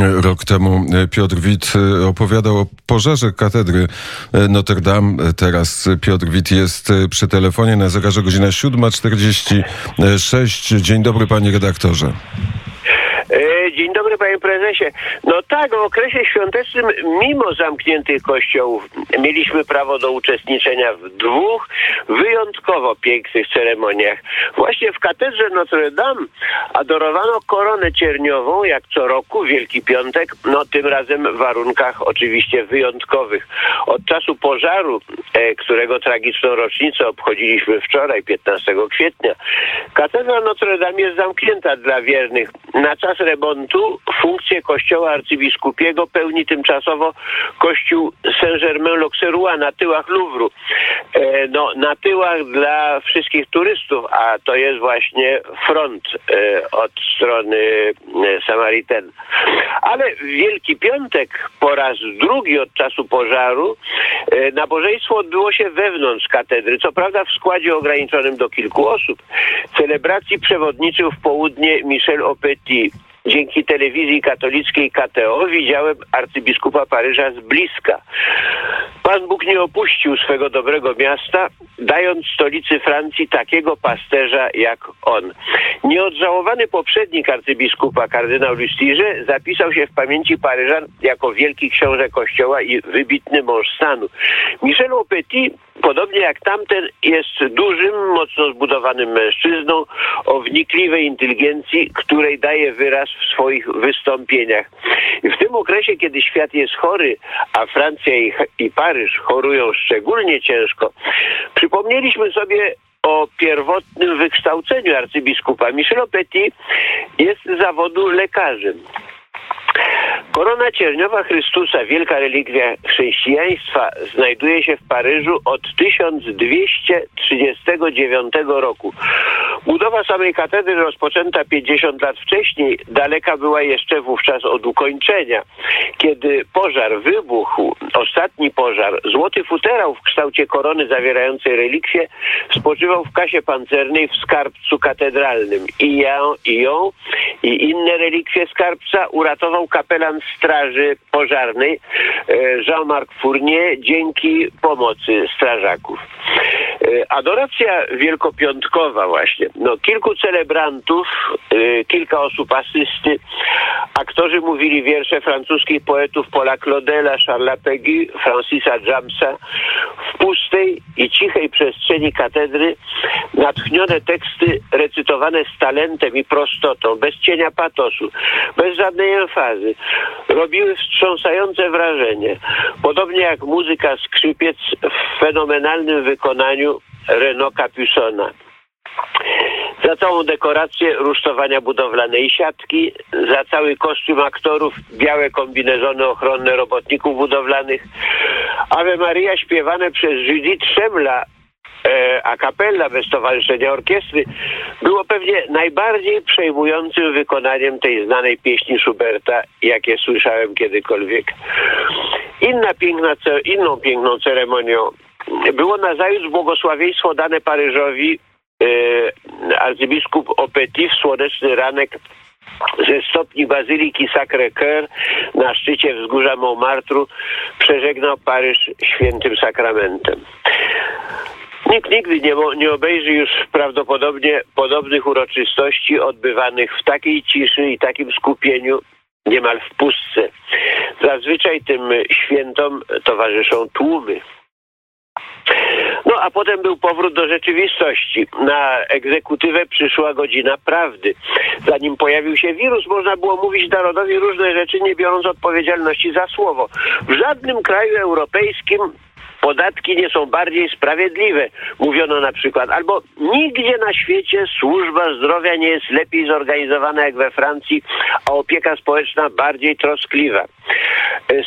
Rok temu Piotr Wit opowiadał o pożarze katedry Notre Dame. Teraz Piotr Wit jest przy telefonie na zegarze godzina 7.46. Dzień dobry panie redaktorze. Dzień dobry panie prezesie. No tak, w okresie świątecznym mimo zamkniętych kościołów mieliśmy prawo do uczestniczenia w dwóch wyjątkowo pięknych ceremoniach. Właśnie w katedrze Notre Dame adorowano koronę cierniową jak co roku, Wielki Piątek, no tym razem w warunkach oczywiście wyjątkowych. Od czasu pożaru, e, którego tragiczną rocznicę obchodziliśmy wczoraj, 15 kwietnia, katedra Notre Dame jest zamknięta dla wiernych. Na czas remontu funkcję kościoła arcybiskupiego pełni tymczasowo kościół Saint-Germain-l'Auxerrois na tyłach Louvru. E, no, na tyłach dla wszystkich turystów, a to jest właśnie front e, od strony e, Samariten. Ale w Wielki Piątek po raz drugi od czasu pożaru nabożeństwo odbyło się wewnątrz katedry, co prawda w składzie ograniczonym do kilku osób. Celebracji przewodniczył w południe Michel Opetit, dzięki telewizji katolickiej KTO widziałem arcybiskupa Paryża z bliska. Pan Bóg nie opuścił swego dobrego miasta, dając stolicy Francji takiego pasterza jak on. Nieodżałowany poprzednik arcybiskupa, kardynał Lustiger, zapisał się w pamięci Paryżan jako wielki książę kościoła i wybitny mąż stanu. Michel Petit podobnie jak tamten, jest dużym, mocno zbudowanym mężczyzną o wnikliwej inteligencji, której daje wyraz w swoich wystąpieniach. I w tym okresie, kiedy świat jest chory, a Francja i, i Paryż chorują szczególnie ciężko, przypomnieliśmy sobie o pierwotnym wykształceniu arcybiskupa. Michel Petit jest z zawodu lekarzem. Korona cierniowa Chrystusa, wielka relikwia chrześcijaństwa, znajduje się w Paryżu od 1239 roku. Budowa samej katedry rozpoczęta 50 lat wcześniej daleka była jeszcze wówczas od ukończenia. Kiedy pożar wybuchł, ostatni pożar, złoty futerał w kształcie korony zawierającej relikwie spoczywał w kasie pancernej w skarbcu katedralnym. I ją, i ją, i inne relikwie skarbca uratował kapelan Straży Pożarnej e, Jean-Marc Fournier dzięki pomocy strażaków. E, adoracja wielkopiątkowa właśnie. No, kilku celebrantów, e, kilka osób asysty, aktorzy mówili wiersze francuskich poetów Paula Claudela, Charlesa Peggy, Francisa Jamesa. W pustej i cichej przestrzeni katedry natchnione teksty recytowane z talentem i prostotą, bez cienia patosu, bez żadnej emfazy, robiły wstrząsające wrażenie. Podobnie jak muzyka skrzypiec w fenomenalnym wykonaniu Renault Capussona. Za całą dekorację rusztowania budowlane i siatki, za cały kostium aktorów, białe kombinezony ochronne robotników budowlanych, Ave Maria śpiewane przez Judith Szemla e, a kapella bez towarzyszenia orkiestry było pewnie najbardziej przejmującym wykonaniem tej znanej pieśni Schuberta, jakie słyszałem kiedykolwiek. Inna piękna, inną piękną ceremonią było nazajutrz błogosławieństwo dane Paryżowi arcybiskup Opeti w słoneczny ranek ze stopni Bazyliki Sacré-Cœur na szczycie wzgórza Montmartre przeżegnał Paryż świętym sakramentem. Nikt nigdy nie, nie obejrzy już prawdopodobnie podobnych uroczystości odbywanych w takiej ciszy i takim skupieniu niemal w pustce. Zazwyczaj tym świętom towarzyszą tłumy. A potem był powrót do rzeczywistości. Na egzekutywę przyszła godzina prawdy. Zanim pojawił się wirus, można było mówić narodowi różne rzeczy, nie biorąc odpowiedzialności za słowo. W żadnym kraju europejskim podatki nie są bardziej sprawiedliwe, mówiono na przykład. Albo nigdzie na świecie służba zdrowia nie jest lepiej zorganizowana jak we Francji, a opieka społeczna bardziej troskliwa.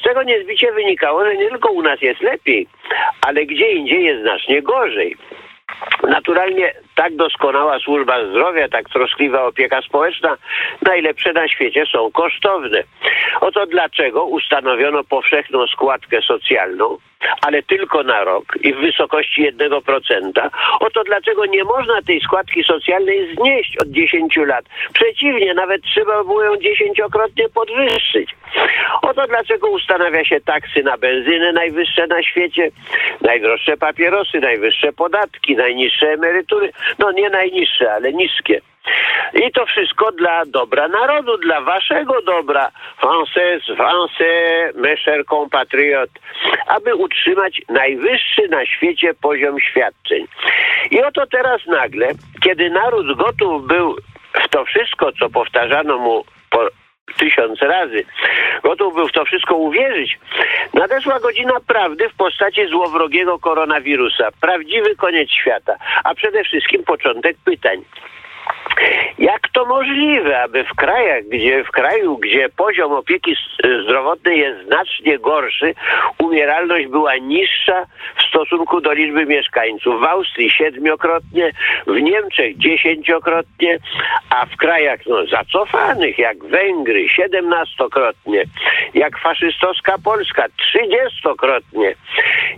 Z tego niezbicie wynikało, że nie tylko u nas jest lepiej, ale gdzie indziej jest znacznie gorzej. Naturalnie tak doskonała służba zdrowia, tak troskliwa opieka społeczna, najlepsze na świecie są kosztowne. Oto dlaczego ustanowiono powszechną składkę socjalną, ale tylko na rok i w wysokości 1%, oto dlaczego nie można tej składki socjalnej znieść od 10 lat. Przeciwnie, nawet trzeba było ją dziesięciokrotnie podwyższyć. Oto dlaczego ustanawia się taksy na benzynę najwyższe na świecie, najdroższe papierosy, najwyższe podatki, najniższe emerytury. No nie najniższe, ale niskie. I to wszystko dla dobra narodu, dla waszego dobra. Français, français, mes chers compatriotes. Aby utrzymać najwyższy na świecie poziom świadczeń. I oto teraz nagle, kiedy naród gotów był w to wszystko, co powtarzano mu po tysiąc razy, gotów był w to wszystko uwierzyć, nadeszła godzina prawdy w postaci złowrogiego koronawirusa. Prawdziwy koniec świata, a przede wszystkim początek pytań. Jak to możliwe, aby w krajach, gdzie w kraju, gdzie poziom opieki zdrowotnej jest znacznie gorszy, umieralność była niższa w stosunku do liczby mieszkańców. W Austrii siedmiokrotnie, w Niemczech dziesięciokrotnie, a w krajach no, zacofanych jak Węgry siedemnastokrotnie, jak faszystowska Polska trzydziestokrotnie.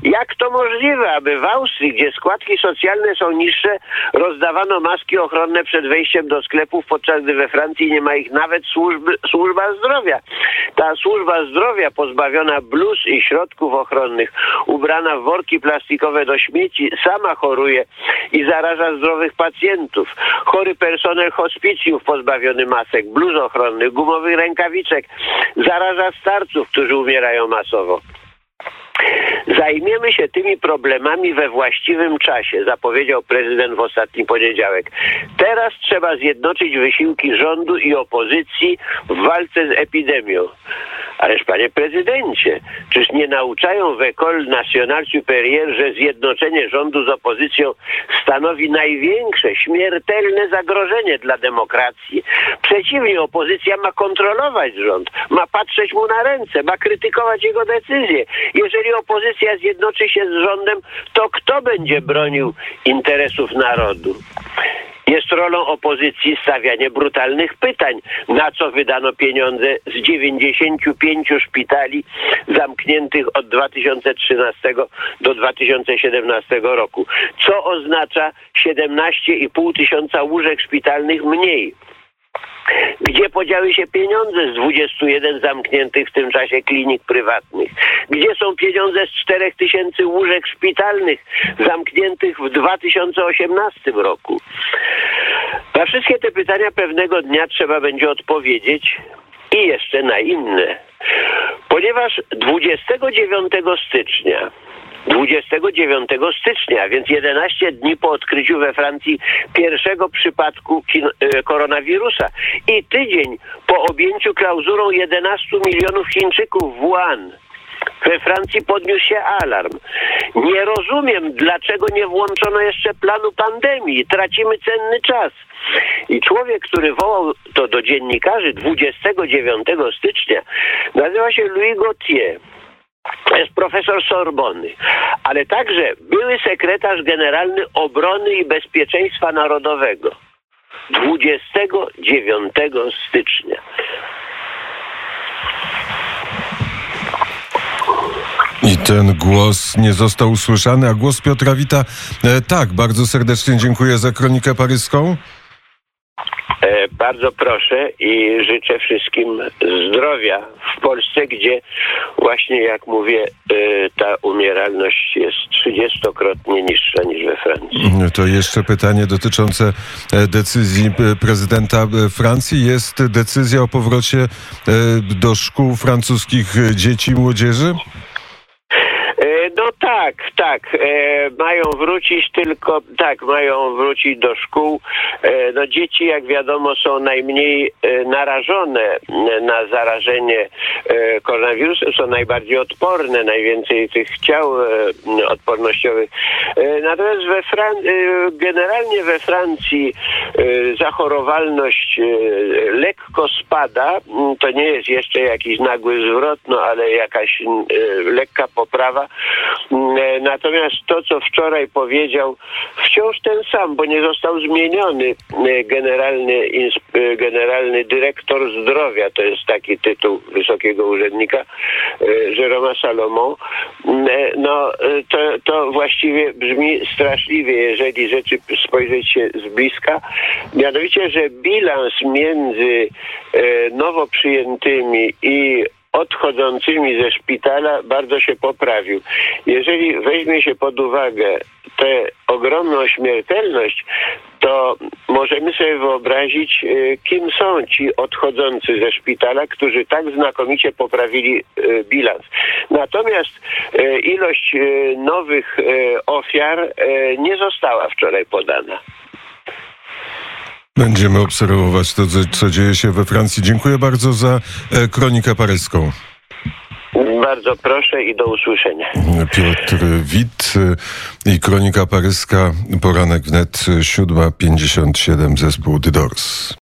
Jak to możliwe, aby w Austrii, gdzie składki socjalne są niższe, rozdawano maski ochronne przed wejściem do sklepów, podczas gdy we Francji nie ma ich nawet służby, służba zdrowia. Ta służba zdrowia pozbawiona bluz i środków ochronnych, ubrana w worki plastikowe do śmieci, sama choruje i zaraża zdrowych pacjentów. Chory personel hospicjów pozbawiony masek, bluz ochronnych, gumowych rękawiczek, zaraża starców, którzy umierają masowo. Zajmiemy się tymi problemami we właściwym czasie, zapowiedział prezydent w ostatni poniedziałek. Teraz trzeba zjednoczyć wysiłki rządu i opozycji w walce z epidemią. Ależ panie prezydencie, czyż nie nauczają w École Nationale Supérieure, że zjednoczenie rządu z opozycją stanowi największe, śmiertelne zagrożenie dla demokracji? Przeciwnie, opozycja ma kontrolować rząd, ma patrzeć mu na ręce, ma krytykować jego decyzje. Jeżeli opozycja zjednoczy się z rządem, to kto będzie bronił interesów narodu? Jest rolą opozycji stawianie brutalnych pytań, na co wydano pieniądze z 95 szpitali zamkniętych od 2013 do 2017 roku, co oznacza 17,5 tysiąca łóżek szpitalnych mniej. Gdzie podziały się pieniądze z 21 zamkniętych w tym czasie klinik prywatnych? Gdzie są pieniądze z 4 tysięcy łóżek szpitalnych zamkniętych w 2018 roku? Na wszystkie te pytania pewnego dnia trzeba będzie odpowiedzieć i jeszcze na inne. Ponieważ 29 stycznia 29 stycznia, więc 11 dni po odkryciu we Francji pierwszego przypadku e, koronawirusa i tydzień po objęciu klauzurą 11 milionów Chińczyków w Wuhan. We Francji podniósł się alarm. Nie rozumiem, dlaczego nie włączono jeszcze planu pandemii. Tracimy cenny czas. I człowiek, który wołał to do dziennikarzy 29 stycznia, nazywa się Louis Gauthier jest profesor Sorbony, ale także były sekretarz generalny obrony i bezpieczeństwa narodowego 29 stycznia. I ten głos nie został usłyszany, a głos Piotra Wita, e, tak, bardzo serdecznie dziękuję za kronikę paryską. E, bardzo proszę i życzę wszystkim zdrowia w Polsce, gdzie właśnie jak mówię, e, ta umieralność jest trzydziestokrotnie niższa niż we Francji. To jeszcze pytanie dotyczące e, decyzji prezydenta Francji. Jest decyzja o powrocie do szkół francuskich dzieci i młodzieży? No tak, tak. E, mają wrócić tylko, tak, mają wrócić do szkół. E, no dzieci, jak wiadomo, są najmniej e, narażone na zarażenie e, koronawirusem, są najbardziej odporne, najwięcej tych ciał e, odpornościowych. E, natomiast we Fran generalnie we Francji zachorowalność lekko spada. To nie jest jeszcze jakiś nagły zwrot, no ale jakaś lekka poprawa Natomiast to, co wczoraj powiedział, wciąż ten sam, bo nie został zmieniony e, generalny, e, generalny dyrektor zdrowia, to jest taki tytuł wysokiego urzędnika, e, Jeroma Salomon. Mm, e, No, e, to, to właściwie brzmi straszliwie, jeżeli rzeczy spojrzeć się z bliska. Mianowicie, że bilans między e, nowo przyjętymi i odchodzącymi ze szpitala bardzo się poprawił. Jeżeli weźmie się pod uwagę tę ogromną śmiertelność, to możemy sobie wyobrazić, e, kim są ci odchodzący ze szpitala, którzy tak znakomicie poprawili e, bilans. Natomiast e, ilość nowych ofiar nie została wczoraj podana. Będziemy obserwować to, co- dzieje się we Francji. Dziękuję bardzo za e, kronikę paryską. Bardzo proszę i do usłyszenia. Piotr Wit e, i kronika paryska. Poranek wnet 7.57 zespół The Doors.